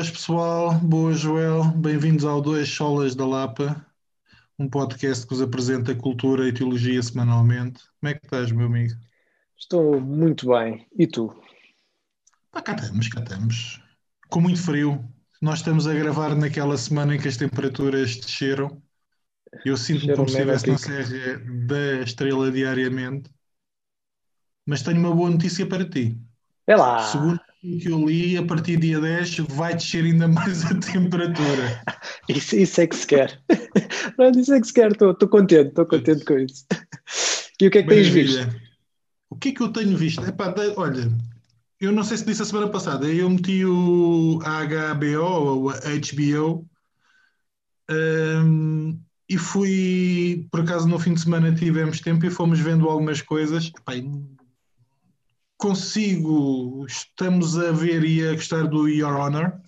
Boas pessoal, boas Joel, bem-vindos ao Dois Solas da Lapa, um podcast que vos apresenta cultura e teologia semanalmente. Como é que estás, meu amigo? Estou muito bem. E tu? Ah, cá estamos, cá estamos. Com muito frio. Nós estamos a gravar naquela semana em que as temperaturas desceram. Eu sinto-me como se estivesse na Serra da Estrela diariamente. Mas tenho uma boa notícia para ti. É lá! Segundo que eu li, a partir do dia 10 vai descer ainda mais a temperatura. isso, isso é que se quer. Pronto, isso é que se quer. Estou contente, estou contente com isso. E o que é que tens visto? O que é que eu tenho visto? Epá, olha, eu não sei se disse a semana passada, eu meti o HBO ou a HBO um, e fui, por acaso no fim de semana tivemos tempo e fomos vendo algumas coisas. Epá, consigo, estamos a ver e a gostar do Your Honor,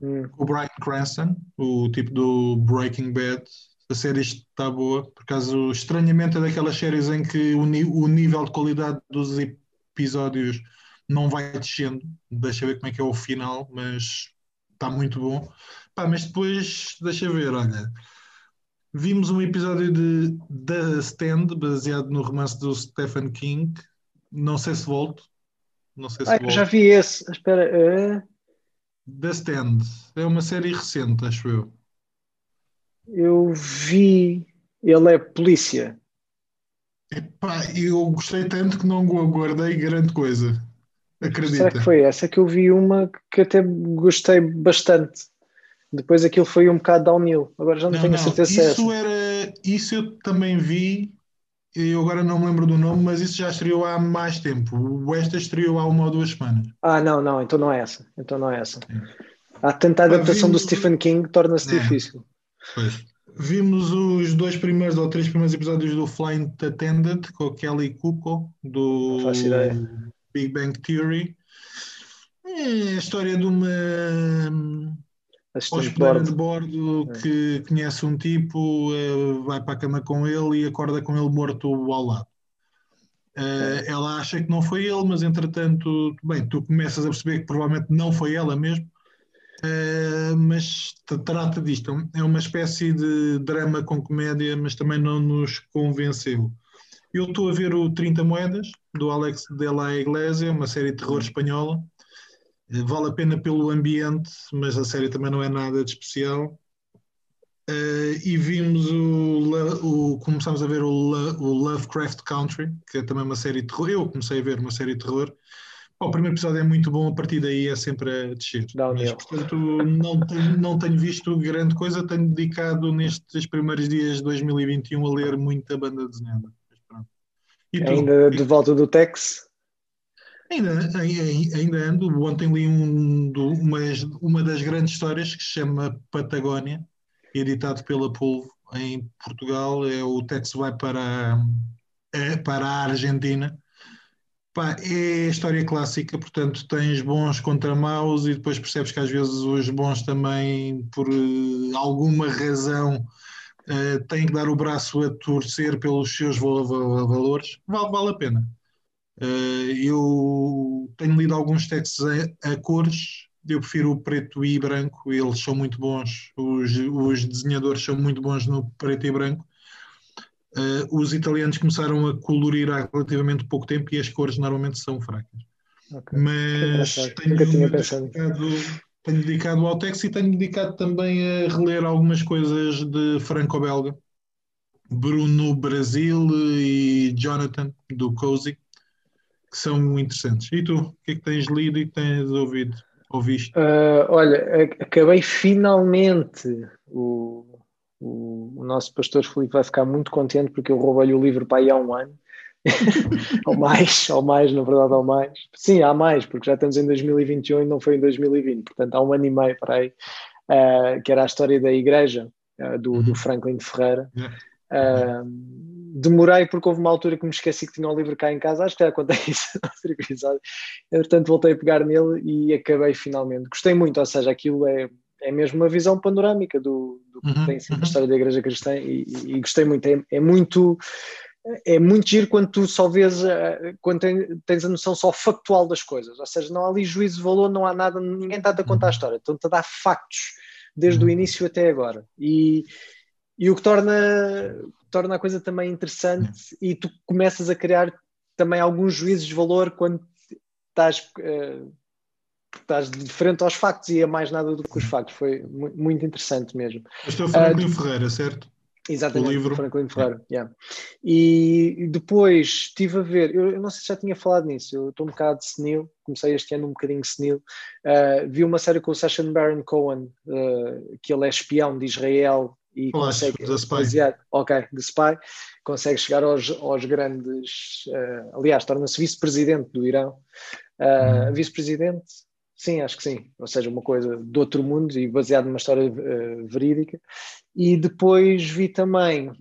hum. o Brian Cranston, o tipo do Breaking Bad. A série está boa, por acaso, estranhamente é daquelas séries em que o, o nível de qualidade dos episódios não vai descendo. Deixa ver como é que é o final, mas está muito bom. Pá, mas depois, deixa ver, olha. Vimos um episódio de The Stand, baseado no romance do Stephen King, não sei se volto. Não sei se ah, volto. já vi esse. Espera. Uh... The Stand. É uma série recente, acho eu. Eu vi. Ele é polícia. Epá, eu gostei tanto que não guardei grande coisa. Acredita. Será que foi essa que eu vi uma que até gostei bastante? Depois aquilo foi um bocado downhill. Agora já não, não tenho não, a certeza é isso era Isso eu também vi eu agora não me lembro do nome, mas isso já estreou há mais tempo. O Esta estreou há uma ou duas semanas. Ah, não, não, então não é essa. Então não é essa. Há tanta adaptação vimos... do Stephen King torna-se é. difícil. Pois. Vimos os dois primeiros ou três primeiros episódios do Flying Attendant com Kelly Cuoco do Big Bang Theory. É a história de uma hospedeira de bordo é. que conhece um tipo, uh, vai para a cama com ele e acorda com ele morto ao lado. Uh, ela acha que não foi ele, mas entretanto, bem, tu começas a perceber que provavelmente não foi ela mesmo, uh, mas trata disto. É uma espécie de drama com comédia, mas também não nos convenceu. Eu estou a ver o 30 Moedas, do Alex de la Iglesia, uma série de terror espanhola. Vale a pena pelo ambiente, mas a série também não é nada de especial. Uh, e vimos o, o, começámos a ver o, o, Lovecraft Country, que é também uma série de terror. Eu comecei a ver uma série de terror. o primeiro episódio é muito bom, a partir daí é sempre a descer. Mas, portanto, não tenho, não tenho visto grande coisa, tenho dedicado nestes primeiros dias de 2021 a ler muita banda desenhada. Ainda de volta do Tex? Ainda, ainda ando. Ontem li um, uma, uma das grandes histórias que se chama Patagónia, editado pela Polvo em Portugal. É, o texto vai para, é, para a Argentina. Pá, é história clássica, portanto tens bons contra maus e depois percebes que às vezes os bons também, por alguma razão, têm que dar o braço a torcer pelos seus valores. Vale, vale a pena. Uh, eu tenho lido alguns textos a, a, cores, eu prefiro o preto e branco, eles são muito bons, os, os desenhadores são muito bons no preto e branco. Uh, os italianos começaram a colorir há relativamente pouco tempo e as cores normalmente são fracas. Okay. Mas tenho, dedicado, tenho dedicado ao texto e tenho dedicado também a reler algumas coisas de franco-belga. Bruno Brasil e Jonathan do Cozy que são interessantes. E tu, o que é que tens lido e tens ouvido? Ouviste? Uh, olha, acabei finalmente. O, o, o, nosso pastor Felipe vai ficar muito contente porque eu roubei-lhe o livro para aí há um ano. ou mais, ou mais, na verdade, ou mais. Sim, há mais, porque já estamos em 2021 e não foi em 2020, portanto há um ano e meio para aí, uh, que era a história da igreja uh, do, do, uhum. Franklin Ferreira. Uh, demorei porque houve uma altura que me esqueci que tinha o livro cá em casa, acho que já contei isso no outro episódio. Portanto, voltei a pegar nele e acabei finalmente. Gostei muito, ou seja, aquilo é, é mesmo uma visão panorâmica do, do que uhum, tem sido uhum. a história da Igreja Cristã e, e, e gostei muito. É, é muito. é muito giro quando tu só vês, quando tens a noção só factual das coisas, ou seja, não há ali juízo de valor, não há nada, ninguém está a contar a história, então te dá factos desde o início até agora. E, e o que torna, torna a coisa também interessante e tu começas a criar também alguns juízos de valor quando estás, uh, estás de frente aos factos e a mais nada do que os factos. Foi muito interessante mesmo. Pastor Franklin uh, Ferreira, certo? Exatamente, o livro. Franklin Ferreira. Yeah. E depois estive a ver, eu, eu, não sei se já tinha falado nisso, eu estou um bocado senil, comecei este ano um bocadinho senil. Uh, vi uma série com o Sacha Baron Cohen, uh, que ele é espião de Israel e consegue The Spy. basear, ok, The Spy, consegue chegar aos, aos grandes, uh, aliás, torna-se vice-presidente do Irão. Uh, Vice-presidente, sim, acho que sim, ou seja, uma coisa do outro mundo e baseado numa história uh, verídica. E depois vi também,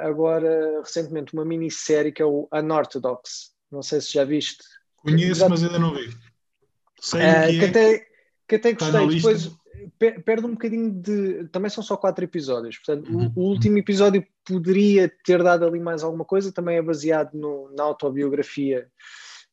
agora recentemente, uma minissérie que é o Unorthodox, não sei se já viste. Conheço, mas ainda não vi. Sei que, que, é. até, que até gostei. Depois, perde um bocadinho de. Também são só quatro episódios, portanto, uhum. o, o, último episódio poderia ter dado ali mais alguma coisa, também é baseado no, na autobiografia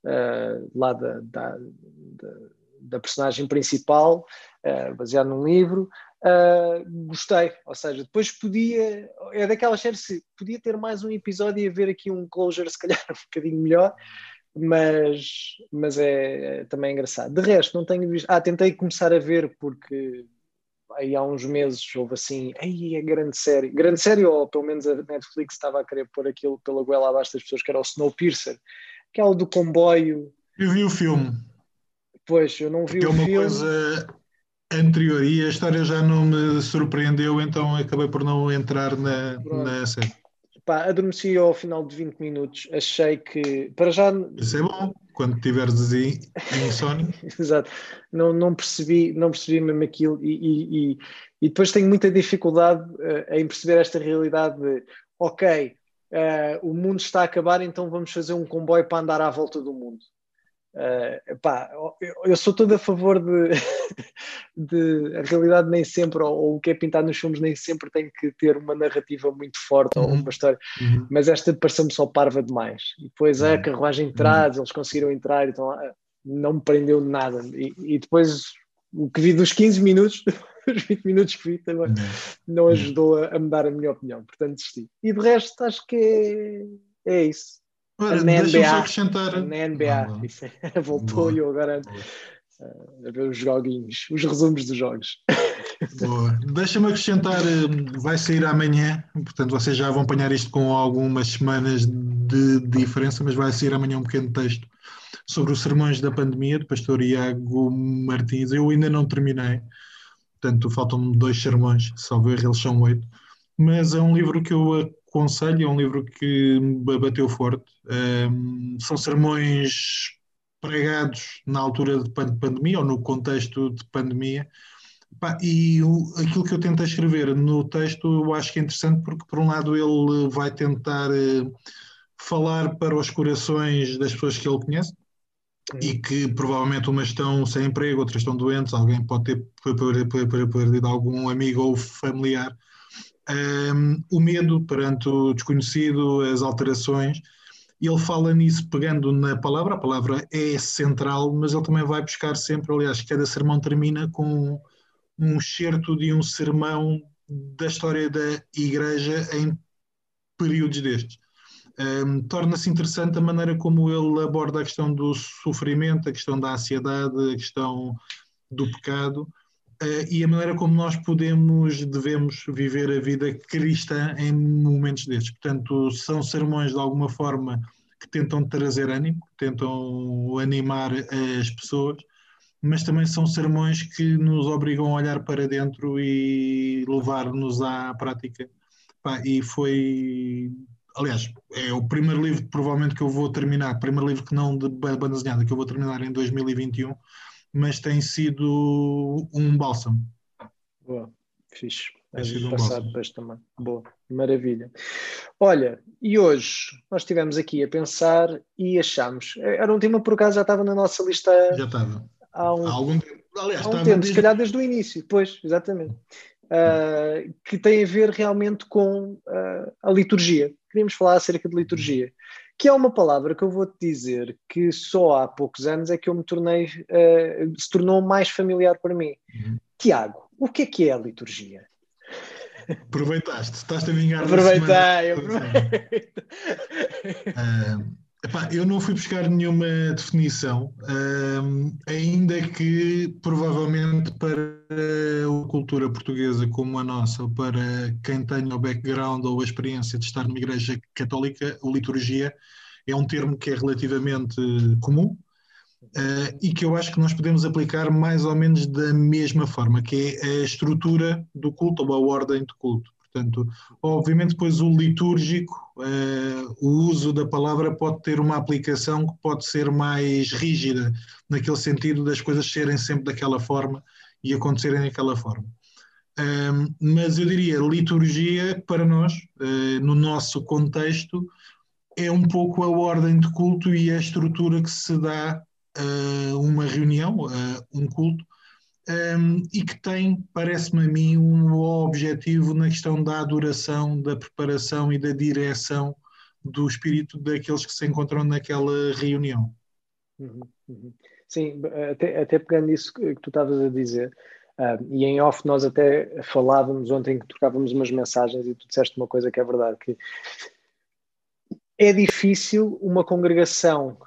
uh, lá da, da, da, da, personagem principal, uh, baseado num livro. Uh, gostei, ou seja, depois podia, é daquelas séries, podia ter mais um episódio e haver aqui um closure, se calhar um bocadinho melhor, mas, mas é, é, também engraçado. De resto, não tenho visto. Ah, tentei começar a ver porque aí há uns meses houve assim, aí é grande série, grande série, ou pelo menos a Netflix estava a querer pôr aquilo pela goela abaixo das pessoas, que era o Snowpiercer, que é do comboio. Eu vi o filme. Pois, eu não vi Porque o é uma filme. coisa anterior e a história já não me surpreendeu, então acabei por não entrar na, na série. Pá, adormeci ao final de 20 minutos. Achei que. Para já. Isso é bom, quando tiveres em insónia. Exato. Não, não, percebi, não percebi mesmo aquilo. E, e, e, e depois tenho muita dificuldade uh, em perceber esta realidade de: ok, uh, o mundo está a acabar, então vamos fazer um comboio para andar à volta do mundo. Uh, pá, eu, eu, sou todo a favor de, de a realidade nem sempre, ou, ou, o que é pintado nos filmes nem sempre tem que ter uma narrativa muito forte uhum. ou uma história, uhum. mas esta pareceu-me só parva demais. E depois uhum. a carruagem traz, uhum. eles conseguiram entrar, então ah, não me prendeu nada. E, e, depois o que vi dos 15 minutos, os 20 minutos que vi também uhum. não uhum. ajudou a, a mudar a minha opinião, portanto desisti. E de resto acho que é, é isso. Ora, na NBA, acrescentar... na NBA, é, voltou e eu agora uh, a ver os joguinhos, os resumos dos jogos. Boa. Deixa-me acrescentar, eh, vai sair amanhã, portanto vocês já vão apanhar isto com algumas semanas de diferença, mas vai sair amanhã um pequeno texto sobre os sermões da pandemia, do pastor Iago Martins. Eu ainda não terminei, portanto faltam-me dois sermões, salvo erro, eles são oito, mas é um livro que eu aconselho, é um livro que me bateu forte. Um, são sermões pregados na altura de pandemia ou no contexto de pandemia. e o, aquilo que eu tentei escrever no texto eu acho que é interessante porque, por um lado, ele vai tentar uh, falar para os corações das pessoas que ele conhece e que provavelmente umas estão sem emprego, outras estão doentes, alguém pode ter perdido algum amigo ou familiar um, o medo perante o desconhecido, as alterações. Ele fala nisso pegando na palavra, a palavra é central, mas ele também vai buscar sempre, aliás, cada sermão termina com um excerto de um sermão da história da Igreja em períodos destes. Um, Torna-se interessante a maneira como ele aborda a questão do sofrimento, a questão da ansiedade, a questão do pecado, uh, e a maneira como nós podemos, devemos viver a vida cristã em momentos destes. Portanto, são sermões de alguma forma que tentam trazer ânimo, que tentam animar as pessoas, mas também são sermões que nos obrigam a olhar para dentro e levar-nos à prática. Pá, e foi aliás, é o primeiro livro provavelmente que eu vou terminar, primeiro livro que não de banda desenhada, que eu vou terminar em 2021, mas tem sido um bálsamo. Boa, fixe. Tem sido um passado depois também. Boa, maravilha. Olha, e hoje nós estivemos aqui a pensar e achamos. Era um tema por acaso já estava na nossa lista. Já estava. Há, um, há algum Aliás, há um tempo, se calhar desde o início, pois, exatamente. uh, que tem a ver realmente com uh, a liturgia. Queríamos falar acerca de liturgia, que é uma palavra que eu vou-te dizer que só há poucos anos é que eu me tornei, uh, se tornou mais familiar para mim. Uhum. Tiago, o que é que é a liturgia? Aproveitaste, estás a vingar Aproveitei, aproveitei. Epá, eu não fui buscar nenhuma definição, um, ainda que provavelmente para a cultura portuguesa como a nossa, ou para quem tenha o background ou a experiência de estar numa igreja católica, a liturgia é um termo que é relativamente comum uh, e que eu acho que nós podemos aplicar mais ou menos da mesma forma, que é a estrutura do culto ou a ordem de culto. Portanto, obviamente, depois o litúrgico, uh, o uso da palavra pode ter uma aplicação que pode ser mais rígida, naquele sentido das coisas serem sempre daquela forma e acontecerem daquela forma. Um, mas eu diria, liturgia, para nós, uh, no nosso contexto, é um pouco a ordem de culto e a estrutura que se dá a uma reunião, a um culto, um, e que tem, parece-me a mim, um objetivo na questão da adoração, da preparação e da direção do espírito daqueles que se encontram naquela reunião. Uhum, uhum. Sim, até, até pegando nisso que tu estavas a dizer, e em off nós até falávamos ontem que trocávamos umas mensagens e tu disseste uma coisa que é verdade, que é difícil uma congregação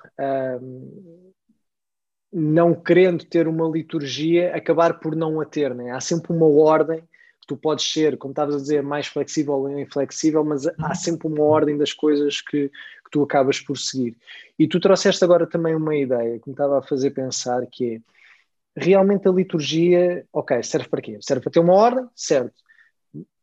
não querendo ter uma liturgia, acabar por não a ter. Né? Há sempre uma ordem que tu podes ser, como estavas a dizer, mais flexível ou inflexível, mas há uhum. sempre uma ordem das coisas que, que, tu acabas por seguir. E tu trouxeste agora também uma ideia que me estava a fazer pensar que é realmente a liturgia, ok, serve para quê? Serve para ter uma ordem, certo.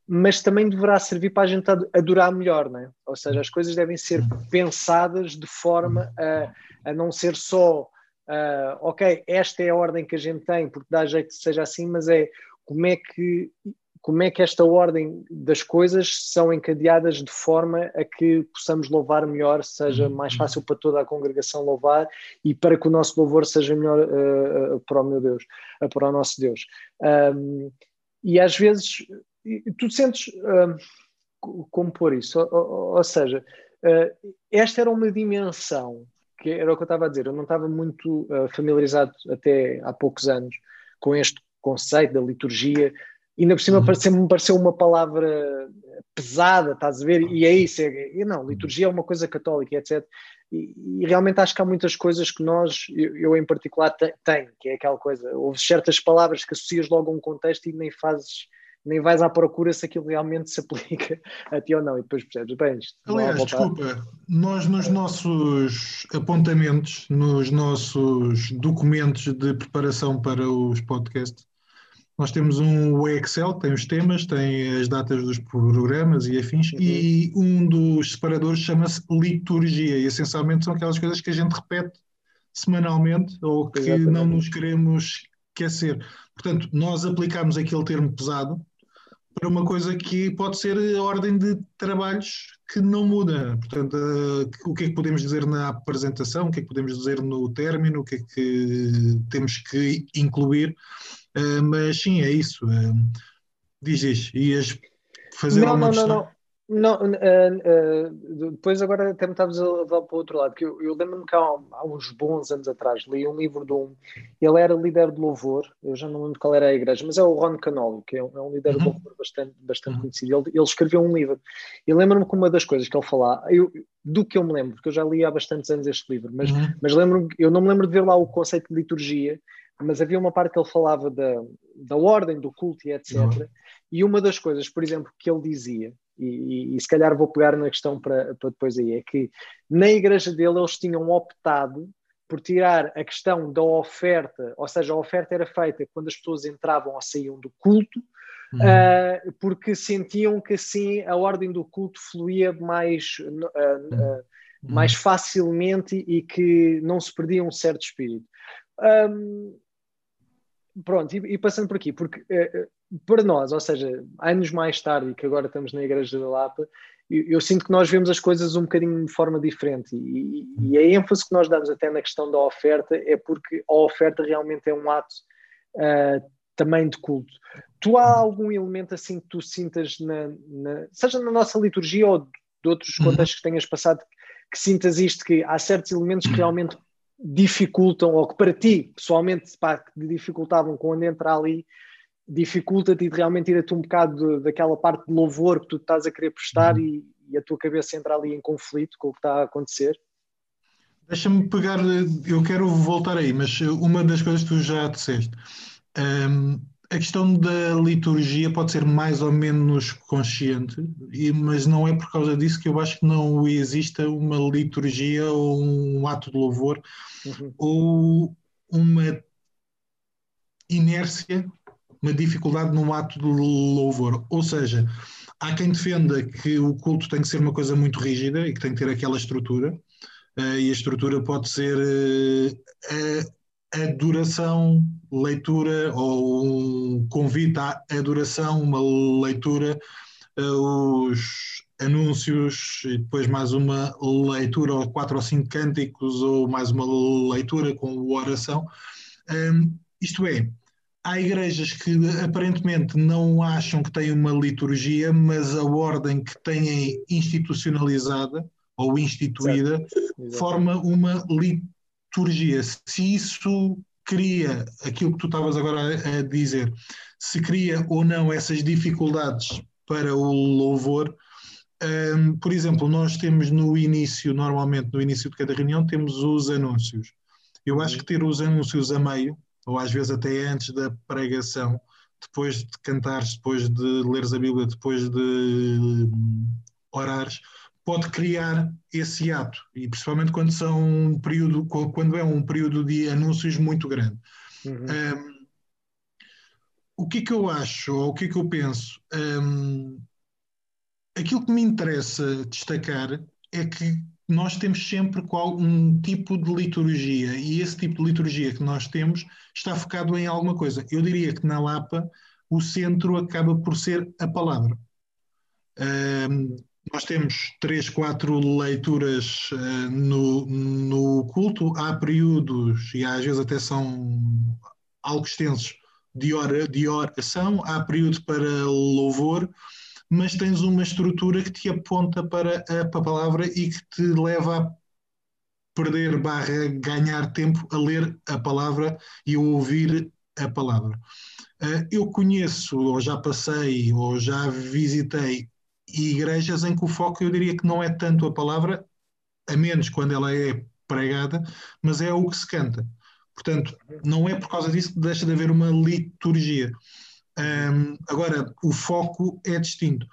Mas também deverá servir para a gente adorar melhor, né? Ou seja, as coisas devem ser uhum. pensadas de forma a, a não ser só uh, ok, esta é a ordem que a gente tem, porque dá jeito que seja assim, mas é como é que como é que esta ordem das coisas são encadeadas de forma a que possamos louvar melhor, seja uhum. mais fácil para toda a congregação louvar e para que o nosso louvor seja melhor uh, uh, para o meu Deus, uh, para o nosso Deus. Um, e às vezes tu sentes como pôr isso, ou, ou, ou seja, esta era uma dimensão que era o que eu estava a dizer, eu não estava muito uh, familiarizado até há poucos anos com este conceito da liturgia, e ainda por cima uhum. pareceu, me pareceu uma palavra pesada, estás a ver? E é isso, é, e não, liturgia é uma coisa católica, etc. E, e, realmente acho que há muitas coisas que nós, eu, eu em particular, tenho, que é aquela coisa, houve certas palavras que associas logo a um contexto e nem fazes nem vais à procura se aquilo realmente se aplica a ti ou não, e depois percebes, bem, isto Aliás, desculpa, nós nos nossos apontamentos, nos nossos documentos de preparação para os podcasts, nós temos um Excel, tem os temas, tem as datas dos programas e afins, uhum. e um dos separadores chama-se liturgia, e essencialmente são aquelas coisas que a gente repete semanalmente ou que Exatamente. não nos queremos esquecer. Portanto, nós aplicamos aquele termo pesado, para uma coisa que pode ser a ordem de trabalhos que não muda. Portanto, uh, o que é que podemos dizer na apresentação, o que é que podemos dizer no término, o que é que temos que incluir. Uh, mas sim, é isso. Uh, diz, diz, ias fazer não, alguma não, questão? Não, não. Não, uh, uh, depois agora até me estavas a levar para o outro lado, que eu, eu lembro-me que há, há, uns bons anos atrás li um livro de um, ele era líder de louvor, eu já não lembro qual era a igreja, mas é o Ron Canoli, que é um, é um líder uhum. de louvor bastante, bastante uhum. conhecido, ele, ele, escreveu um livro, e lembro-me que uma das coisas que ele falava, eu, do que eu me lembro, porque eu já li há bastantes anos este livro, mas, uhum. mas lembro eu não me lembro de ver lá o conceito de liturgia, mas havia uma parte que ele falava da, da ordem, do culto e etc. Uhum. E uma das coisas, por exemplo, que ele dizia, e, e, e, se calhar vou pegar na questão para, para depois aí, é que na igreja dele eles tinham optado por tirar a questão da oferta, ou seja, a oferta era feita quando as pessoas entravam ou saíam do culto, uhum. uh, porque sentiam que assim a ordem do culto fluía mais, uh, uh, mais facilmente e que não se perdia um certo espírito. Um, pronto, e, e, passando por aqui, porque para nós, ou seja, anos mais tarde, e que agora estamos na Igreja da Lapa, eu, eu sinto que nós vemos as coisas um bocadinho de forma diferente. E, e, a ênfase que nós damos até na questão da oferta é porque a oferta realmente é um ato uh, também de culto. Tu há algum elemento assim que tu sintas, na, na seja na nossa liturgia ou de outros uhum. contextos que tenhas passado, que sintas isto, que há certos elementos que realmente dificultam, ou que para ti, pessoalmente, pá, que dificultavam quando entra ali, dificulta-te de realmente ir a tu um bocado de, daquela parte de louvor que tu estás a querer prestar uhum. e, e, a tua cabeça entra ali em conflito com o que está a acontecer? Deixa-me pegar, eu quero voltar aí, mas uma das coisas que tu já disseste, um, a questão da liturgia pode ser mais ou menos consciente, mas não é por causa disso que eu acho que não exista uma liturgia ou um ato de louvor uhum. ou uma inércia, uma dificuldade num ato de louvor. Ou seja, há quem defenda que o culto tem que ser uma coisa muito rígida e que tem que ter aquela estrutura, uh, e a estrutura pode ser uh, adoração, leitura ou um convite à adoração, uma leitura, uh, os anúncios e depois mais uma leitura ou quatro ou cinco cânticos ou mais uma leitura com oração. Um, isto é, há igrejas que aparentemente não acham que têm uma liturgia, mas a ordem que têm institucionalizada ou instituída Exato. Exato. forma uma liturgia se isso cria aquilo que tu estavas agora a, dizer, se cria ou não essas dificuldades para o louvor. Um, por exemplo, nós temos no início, normalmente no início de cada reunião, temos os anúncios. Eu acho que ter os anúncios a meio, ou às vezes até antes da pregação, depois de cantares, depois de leres a Bíblia, depois de orares, pode criar esse ato, e principalmente quando, são um período, quando é um período de anúncios muito grande. Uhum. Um, o que é que eu acho, ou o que é que eu penso? Um, aquilo que me interessa destacar é que nós temos sempre qual, um tipo de liturgia, e esse tipo de liturgia que nós temos está focado em alguma coisa. Eu diria que na Lapa o centro acaba por ser a palavra. Um, nós temos três, quatro leituras uh, no, no culto. Há períodos, e às vezes até são algo extensos, de, hora, de oração. Há período para louvor, mas tens uma estrutura que te aponta para a, para a palavra e que te leva a perder barra ganhar tempo a ler a palavra e a ouvir a palavra. Uh, eu conheço, ou já passei, ou já visitei e igrejas em que o foco eu diria que não é tanto a palavra, a menos quando ela é pregada, mas é o que se canta. Portanto, não é por causa disso que deixa de haver uma liturgia. Um, agora, o foco é distinto.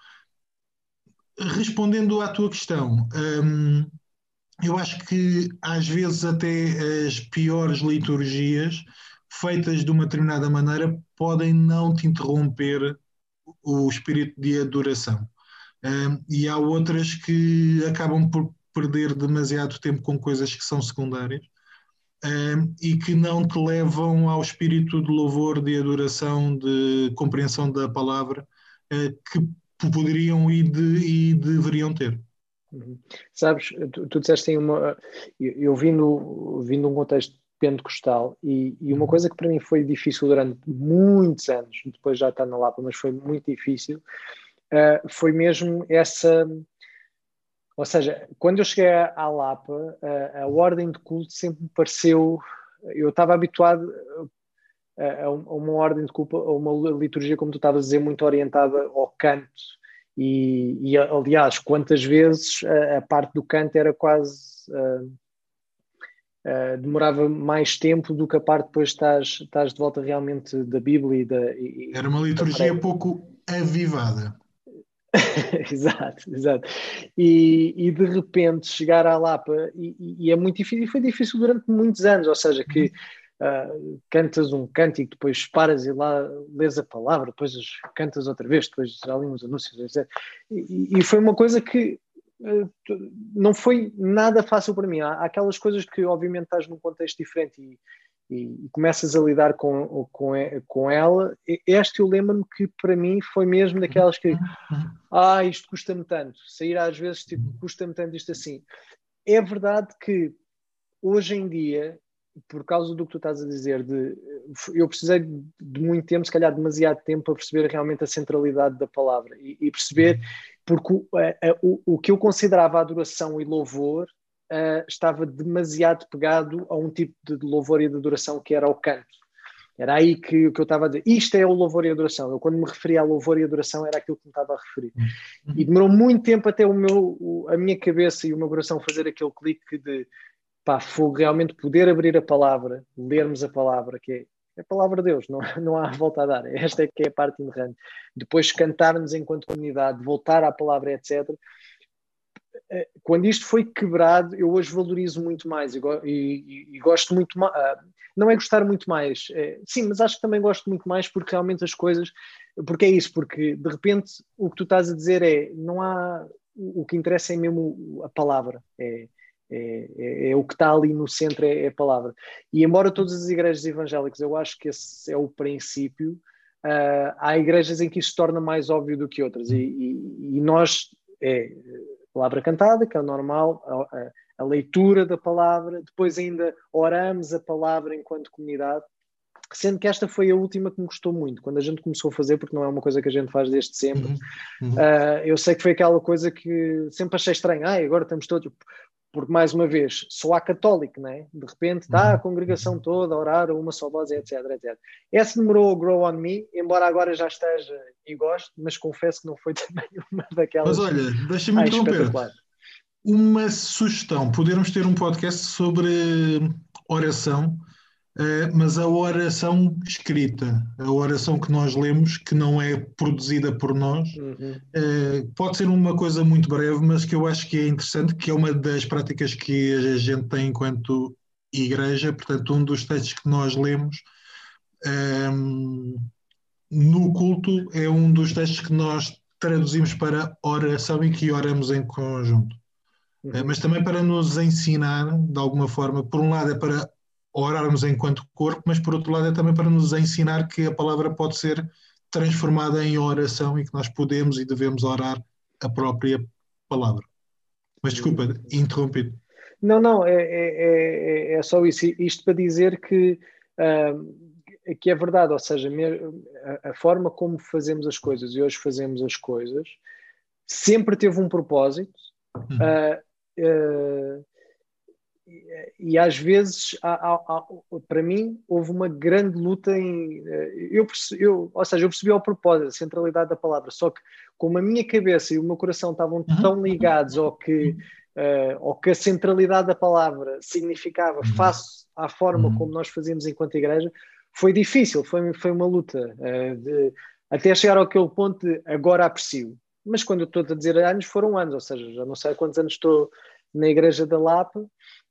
Respondendo à tua questão, um, eu acho que às vezes até as piores liturgias, feitas de uma determinada maneira, podem não te interromper o espírito de adoração e há outras que acabam por perder demasiado tempo com coisas que são secundárias e que não te levam ao espírito de louvor, de adoração, de compreensão da palavra uh, que poderiam e, de, e deveriam ter. Uhum. Sabes, tu, tu disseste em uma. Eu, eu vim, no, vim num contexto pentecostal e, e, uma uhum. coisa que para mim foi difícil durante muitos anos, depois já está na Lapa, mas foi muito difícil, uh, foi mesmo essa. Ou seja, quando eu cheguei à Lapa, uh, a ordem de culto sempre me pareceu. Eu estava habituado a, a uma ordem de culto, a uma liturgia, como tu estavas a dizer, muito orientada ao canto. E, e aliás, quantas vezes a, a, parte do canto era quase. Uh, Uh, demorava mais tempo do que a parte depois estás, estás de volta realmente da Bíblia e da. E, Era uma liturgia pouco avivada. exato, exato. E, e, de repente chegar à Lapa, e, e, é muito difícil, e foi difícil durante muitos anos, ou seja, que uh, cantas um cântico, depois paras e lá lês a palavra, depois cantas outra vez, depois já li uns anúncios, etc. E, e foi uma coisa que uh, não foi nada fácil para mim. Há, há, aquelas coisas que, obviamente, estás num contexto diferente e e, e, começas a lidar com, com, com ela, este eu lembro-me que para mim foi mesmo daquelas que, ah, isto custa-me tanto, sair às vezes tipo, custa-me tanto isto assim. É verdade que hoje em dia por causa do que tu estás a dizer, de, eu precisei de muito tempo, se calhar demasiado tempo, para perceber realmente a centralidade da palavra e, e perceber, porque o, o, o, que eu considerava adoração e louvor uh, estava demasiado pegado a um tipo de louvor e de adoração que era o canto. Era aí que, que eu estava a dizer. Isto é o louvor e adoração. Eu, quando me referia a louvor e adoração, era aquilo que me estava a referir. Uhum. E demorou muito tempo até o meu, a minha cabeça e o meu coração fazer aquele clique de pá, realmente poder abrir a palavra, lermos a palavra, que é a palavra de Deus, não, não há volta a dar. Esta é que é a parte inerrante. Depois cantarmos enquanto comunidade, voltar à palavra, etc. Eh, quando isto foi quebrado, eu hoje valorizo muito mais e, e, e gosto muito mais. Ah, não é gostar muito mais, é, sim, mas acho que também gosto muito mais porque realmente as coisas. Porque é isso, porque de repente o que tu estás a dizer é: não há. O que interessa é mesmo a palavra, é, é, é, é o que está ali no centro, é, é, a palavra. E embora todas as igrejas evangélicas, eu acho que esse é o princípio, uh, há igrejas em que isso se torna mais óbvio do que outras. E, e, nós, é, palavra cantada, que é o normal, a, a, leitura da palavra, depois ainda oramos a palavra enquanto comunidade, sendo que esta foi a última que me gostou muito, quando a gente começou a fazer, porque não é uma coisa que a gente faz desde sempre. Uhum, uhum. Uh, eu sei que foi aquela coisa que sempre achei estranho, ah, agora estamos todos, porque mais uma vez, só há católico, né? de repente está a uhum. congregação toda a orar a uma só voz, etc, etc. Essa demorou a grow on me, embora agora já esteja e gosto, mas confesso que não foi também uma daquelas. Mas olha, deixa-me interromper. Uma sugestão: podermos ter um podcast sobre oração mas a oração escrita, a oração que nós lemos, que não é produzida por nós, uhum. Eh, pode ser uma coisa muito breve, mas que eu acho que é interessante, que é uma das práticas que a gente tem enquanto igreja, portanto, um dos textos que nós lemos um, ehm, no culto é um dos textos que nós traduzimos para oração e que oramos em conjunto. Uhum. Eh, mas também para nos ensinar, de alguma forma, por um lado é para orarmos enquanto corpo, mas por outro lado é também para nos ensinar que a palavra pode ser transformada em oração e que nós podemos e devemos orar a própria palavra. Mas desculpa, interrompido. Não, não, é, é, é, é só isso. Isto para dizer que, uh, que é verdade, ou seja, a, a, forma como fazemos as coisas e hoje fazemos as coisas sempre teve um propósito. Uhum. Uh, uh, e às vezes, há, há, há, para mim, houve uma grande luta em. Eh, eu, eu, ou seja, eu percebi ao propósito a centralidade da palavra, só que como a minha cabeça e o meu coração estavam uhum. tão ligados ao que, uh, ao que a centralidade da palavra significava uhum. face à forma uhum. como nós fazíamos enquanto igreja, foi difícil, foi, foi uma luta, uh, de, até chegar àquele ponto de agora aprecio. Mas quando eu estou a dizer anos, foram anos, ou seja, já não sei quantos anos estou na igreja da Lapa,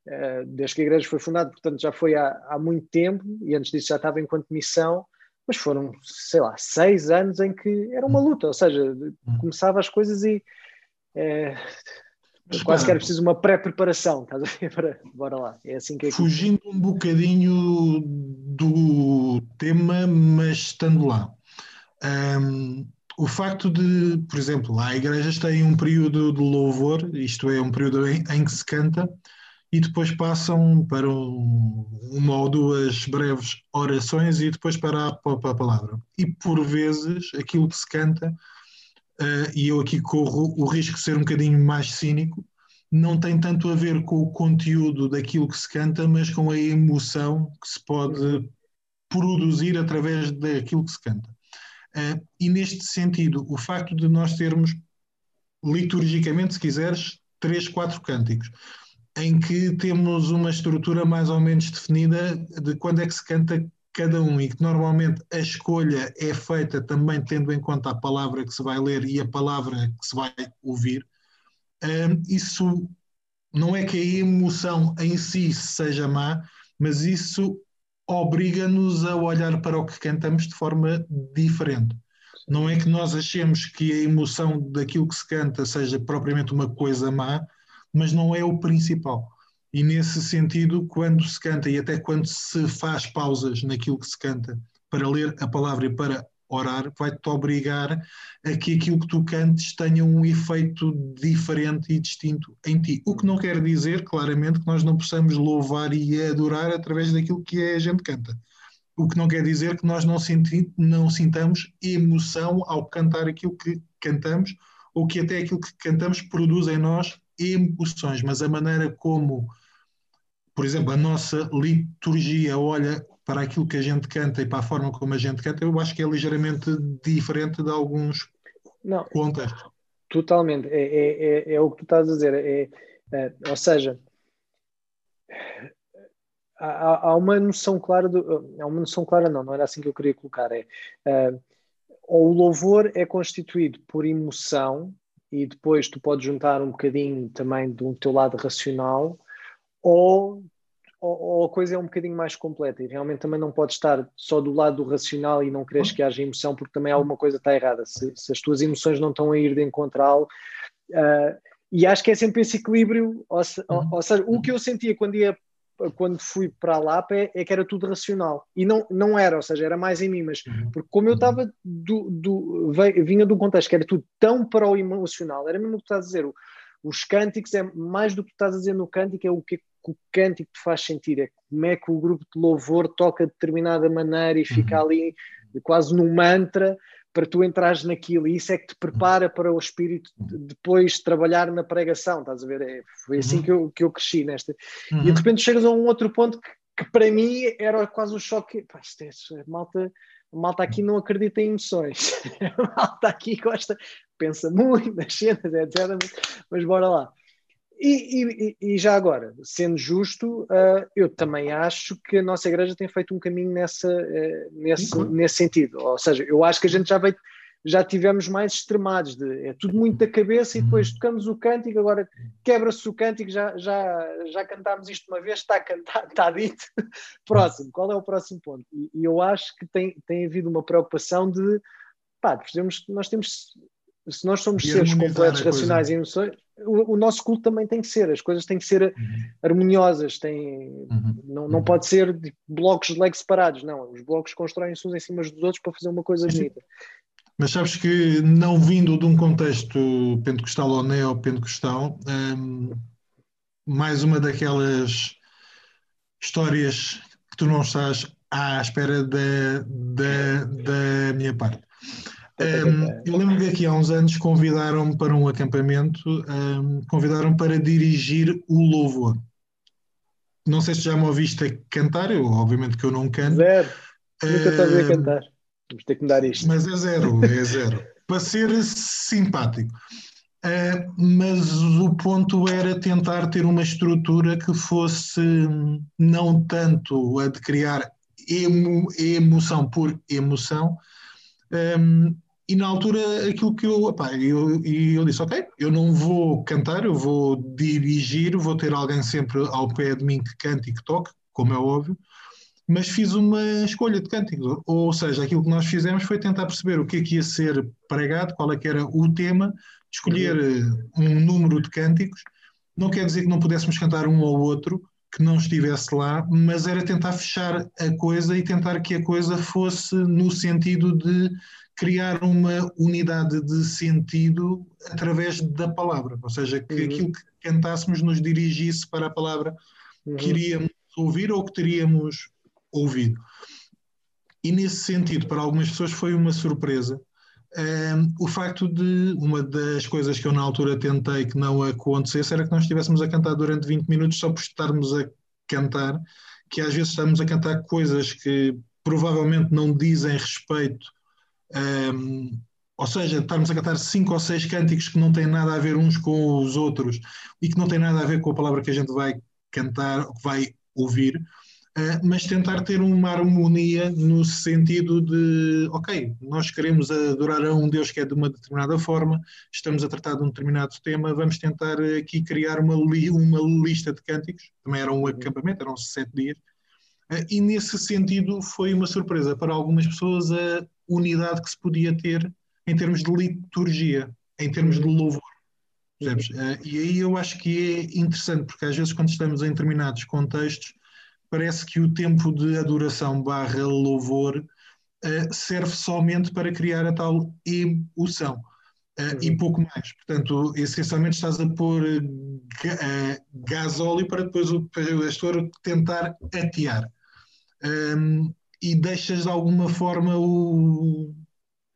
eh, desde que a igreja foi fundada, portanto já foi há, há muito tempo, e antes disso já estava enquanto missão, mas foram, sei lá, seis anos em que era uma luta, ou seja, começava as coisas e é, quase que era preciso uma pré-preparação, estás a ver? Para, bora lá, é assim que é Fugindo um bocadinho do tema, mas estando lá. Um, o facto de, por exemplo, há igrejas têm um período de louvor, isto é, um período em, em que se canta, e depois passam para um, uma ou duas breves orações e depois para a, para a palavra. E por vezes aquilo que se canta, uh, e eu aqui corro o risco de ser um bocadinho mais cínico, não tem tanto a ver com o conteúdo daquilo que se canta, mas com a emoção que se pode produzir através daquilo que se canta. Uh, e neste sentido, o facto de nós termos liturgicamente, se quiseres, três, quatro cânticos, em que temos uma estrutura mais ou menos definida de quando é que se canta cada um e que normalmente a escolha é feita também tendo em conta a palavra que se vai ler e a palavra que se vai ouvir. Um, isso não é que a emoção em si seja má, mas isso obriga-nos a olhar para o que cantamos de forma diferente. Não é que nós achemos que a emoção daquilo que se canta seja propriamente uma coisa má, mas não é o principal. E nesse sentido, quando se canta e até quando se faz pausas naquilo que se canta para ler a palavra e para orar, vai-te obrigar a que aquilo que tu cantes tenha um efeito diferente e distinto em ti. O que não quer dizer, claramente, que nós não possamos louvar e adorar através daquilo que a gente canta. O que não quer dizer que nós não, senti não sintamos emoção ao cantar aquilo que cantamos, ou que até aquilo que cantamos produz em nós emoções, mas a maneira como, por exemplo, a nossa liturgia olha para aquilo que a gente canta e para a forma como a gente canta, eu acho que é ligeiramente diferente de alguns Não, contextos. Totalmente, é, é, é, é, o que tu estás a dizer, é, é ou seja, há, há, uma noção clara, do, há uma noção clara não, não era assim que eu queria colocar, é uh, o louvor é constituído por emoção e depois tu podes juntar um bocadinho também do teu lado racional ou ou, a coisa é um bocadinho mais completa e realmente também não pode estar só do lado do racional e não queres que haja emoção porque também alguma coisa está errada. Se, se as tuas emoções não estão a ir de encontrá-lo. Uh, e acho que é sempre esse equilíbrio, ou, se, uhum. ou, seja, o que eu sentia quando ia quando fui para a Lapa é, é, que era tudo racional e não, não era, ou seja, era mais em mim, mas uhum. porque como eu uhum. estava do, do, vinha de um contexto que era tudo tão para o emocional, era mesmo o que estás a dizer, os cânticos é mais do que tu estás a dizer no cântico, é o que que o cântico te faz sentir, é como é que o grupo de louvor toca de determinada maneira e fica uhum. ali quase num mantra para tu entrares naquilo, e isso é que te prepara para o espírito de depois trabalhar na pregação, estás a ver? É, foi assim uhum. que, eu, que eu cresci nesta. Uhum. E de repente chegas a um outro ponto que, que para mim era quase um choque. Pá, isto é, malta, a malta aqui não acredita em emoções. malta aqui gosta, pensa muito nas cenas, etc. Mas bora lá. E, e, e, já agora, sendo justo, uh, eu também acho que a nossa igreja tem feito um caminho nessa, uh, nesse, nesse sentido. Ou seja, eu acho que a gente já veio, já tivemos mais extremados, de, é tudo muito da cabeça e depois tocamos o cântico, agora quebra-se o cântico, já, já, já cantámos isto uma vez, está cantado, está dito. próximo, qual é o próximo ponto? E, e, eu acho que tem, tem havido uma preocupação de, pá, nós temos se nós somos seres completos, racionais e emoções, o, o, nosso culto também tem que ser, as coisas têm que ser uhum. harmoniosas, tem, uhum. não, não uhum. pode ser de blocos de leg separados, não, os blocos constroem-se uns em cima dos outros para fazer uma coisa bonita. Mas sabes que não vindo de um contexto pentecostal ou neopentecostal, hum, mais uma daquelas histórias que tu não estás à espera da, da, da minha parte. Um, eu lembro que aqui há uns anos convidaram-me para um acampamento, um, convidaram-me para dirigir o louvor. Não sei se já me ouviste a cantar, eu obviamente que eu não canto. Zero. Nunca te ouvi a cantar. Vamos ter que mudar isto. Mas é zero, é zero. para ser simpático. Uh, mas o ponto era tentar ter uma estrutura que fosse não tanto a de criar emo, emoção por emoção, um, e na altura aquilo que eu, opá, eu, eu disse, ok, eu não vou cantar, eu vou dirigir, vou ter alguém sempre ao pé de mim que cante e que toque, como é óbvio, mas fiz uma escolha de cânticos, ou seja, aquilo que nós fizemos foi tentar perceber o que é que ia ser pregado, qual é que era o tema, escolher uhum. um número de cânticos, não quer dizer que não pudéssemos cantar um ou outro, que não estivesse lá, mas era tentar fechar a coisa e tentar que a coisa fosse no sentido de criar uma unidade de sentido através da palavra, ou seja, que uhum. aquilo que cantássemos nos dirigisse para a palavra uhum. que iríamos ouvir ou que teríamos ouvido. E nesse sentido, para algumas pessoas foi uma surpresa um, ehm, o facto de uma das coisas que eu na altura tentei que não acontecesse era que nós estivéssemos a cantar durante 20 minutos só por estarmos a cantar, que às vezes estamos a cantar coisas que provavelmente não dizem respeito um, ou seja, estarmos a cantar cinco ou seis cânticos que não têm nada a ver uns com os outros e que não têm nada a ver com a palavra que a gente vai cantar, que vai ouvir, uh, mas tentar ter uma harmonia no sentido de, ok, nós queremos adorar a um Deus que é de uma determinada forma, estamos a tratar de um determinado tema, vamos tentar aqui criar uma, li uma lista de cânticos, também era um acampamento, eram sete dias, e nesse sentido foi uma surpresa para algumas pessoas a unidade que se podia ter em termos de liturgia, em termos de louvor. Percebes? Uh, e aí eu acho que é interessante, porque às vezes quando estamos em determinados contextos, parece que o tempo de adoração barra louvor uh, serve somente para criar a tal emoção. Uh, uhum. E pouco mais. Portanto, essencialmente estás a pôr gasóleo para depois o, gestor tentar atear. Um, e deixas de alguma forma o,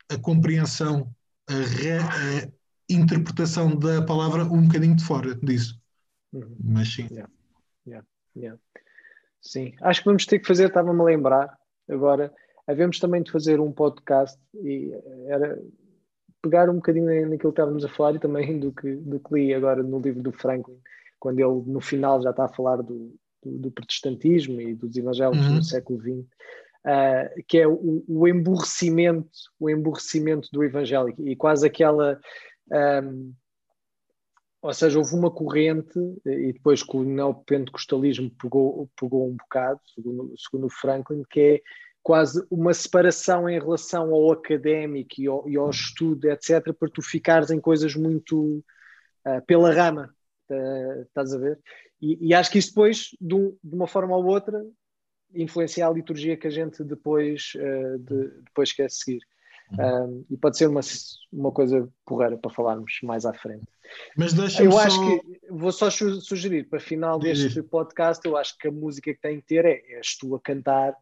a compreensão, a, re, a, interpretação da palavra um bocadinho de fora disso. Uhum. Mas sim. Yeah. Yeah. Yeah. Sim, acho que vamos ter que fazer, estava-me a lembrar agora, havemos também de fazer um podcast e era pegar um bocadinho naquilo que estávamos a falar e também do que, do que li agora no livro do Franklin, quando ele no final já está a falar do, do, do protestantismo e dos evangélicos uhum. no século XX, uh, que é o, o emburrecimento, o emburrecimento do evangélico e quase aquela um, ou seja, houve uma corrente, e depois que o neopentecostalismo pegou, pegou um bocado, segundo, segundo Franklin, que é quase uma separação em relação ao académico e ao, e ao estudo, etc., para tu ficares em coisas muito uh, pela rama, uh, estás a ver? E, e, acho que isso depois, de, um, de, uma forma ou outra, influencia a liturgia que a gente depois, uh, de, depois quer seguir. Um, e pode ser uma, uma coisa porreira para falarmos mais à frente. Mas deixa Eu só... acho que vou só sugerir para final deste podcast. Eu acho que a música que tem que ter é és tu a cantar.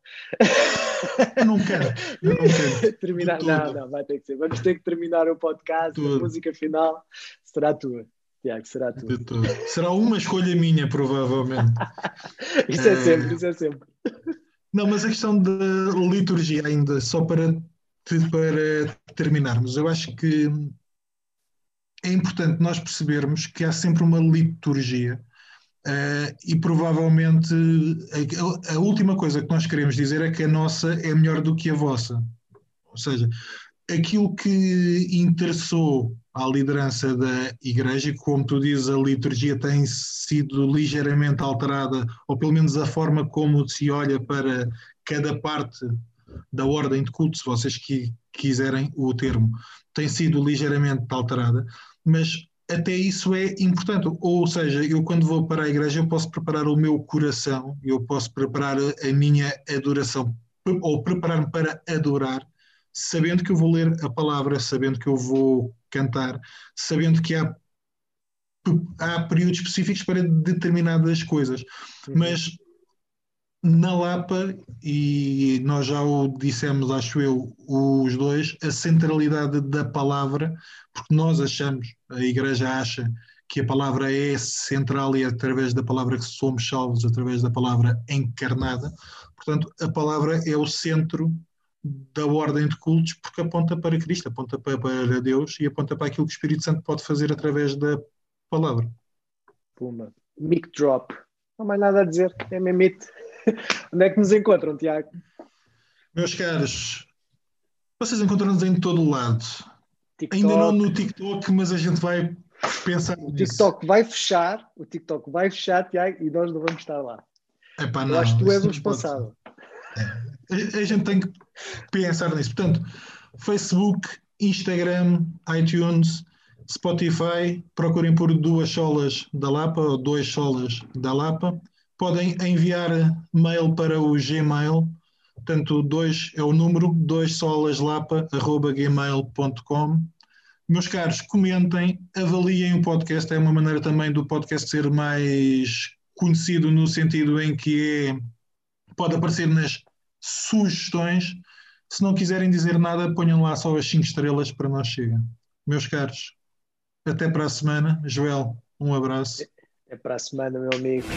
Eu não quero, eu não quero. terminar, não, não, vai ter que ser. Vamos ter que terminar o podcast. A música final será tua. Tiago, será tua. Será uma escolha minha, provavelmente. isso é, é sempre, isso é sempre. Não, mas a questão da liturgia ainda, só para para terminarmos, eu acho que é importante nós percebermos que há sempre uma liturgia uh, e provavelmente a, a, última coisa que nós queremos dizer é que a nossa é melhor do que a vossa. Ou seja, aquilo que interessou à liderança da Igreja, como tu dizes, a liturgia tem sido ligeiramente alterada, ou pelo menos a forma como se olha para cada parte da ordem de culto, se vocês que, quiserem o termo, tem sido ligeiramente alterada, mas até isso é importante. Ou seja, eu quando vou para a igreja, eu posso preparar o meu coração, eu posso preparar a minha adoração, ou preparar-me para adorar, sabendo que eu vou ler a palavra, sabendo que eu vou cantar, sabendo que há, há períodos específicos para determinadas coisas. Uhum. Mas na Lapa, e nós já o dissemos, acho eu, os dois, a centralidade da palavra, porque nós achamos, a Igreja acha que a palavra é central e é através da palavra que somos salvos, através da palavra encarnada. Portanto, a palavra é o centro da ordem de cultos porque aponta para Cristo, aponta para Deus e aponta para aquilo que o Espírito Santo pode fazer através da palavra. Puma. Mic drop. Não há mais nada a dizer, é mesmo Onde é que nos encontram, Tiago? Meus caros, vocês encontram-nos em todo o lado. TikTok. Ainda não no TikTok, mas a gente vai pensar O TikTok vai fechar, o TikTok vai fechar, Tiago, e nós não vamos estar lá. Epá, não, Eu acho que tu és o responsável. É. A, gente tem que pensar nisso. Portanto, Facebook, Instagram, iTunes, Spotify, procurem por duas solas da Lapa ou dois solas da Lapa podem enviar mail para o Gmail, portanto, dois é o número, dois solaslapa.gmail.com. Meus caros, comentem, avaliem o podcast, é uma maneira também do podcast ser mais conhecido no sentido em que é, pode aparecer nas sugestões. Se não quiserem dizer nada, ponham lá só as 5 estrelas para nós chega. Meus caros, até para a semana. Joel, um abraço. É para a semana, meu amigo.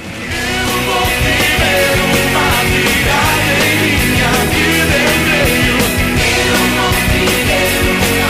Eu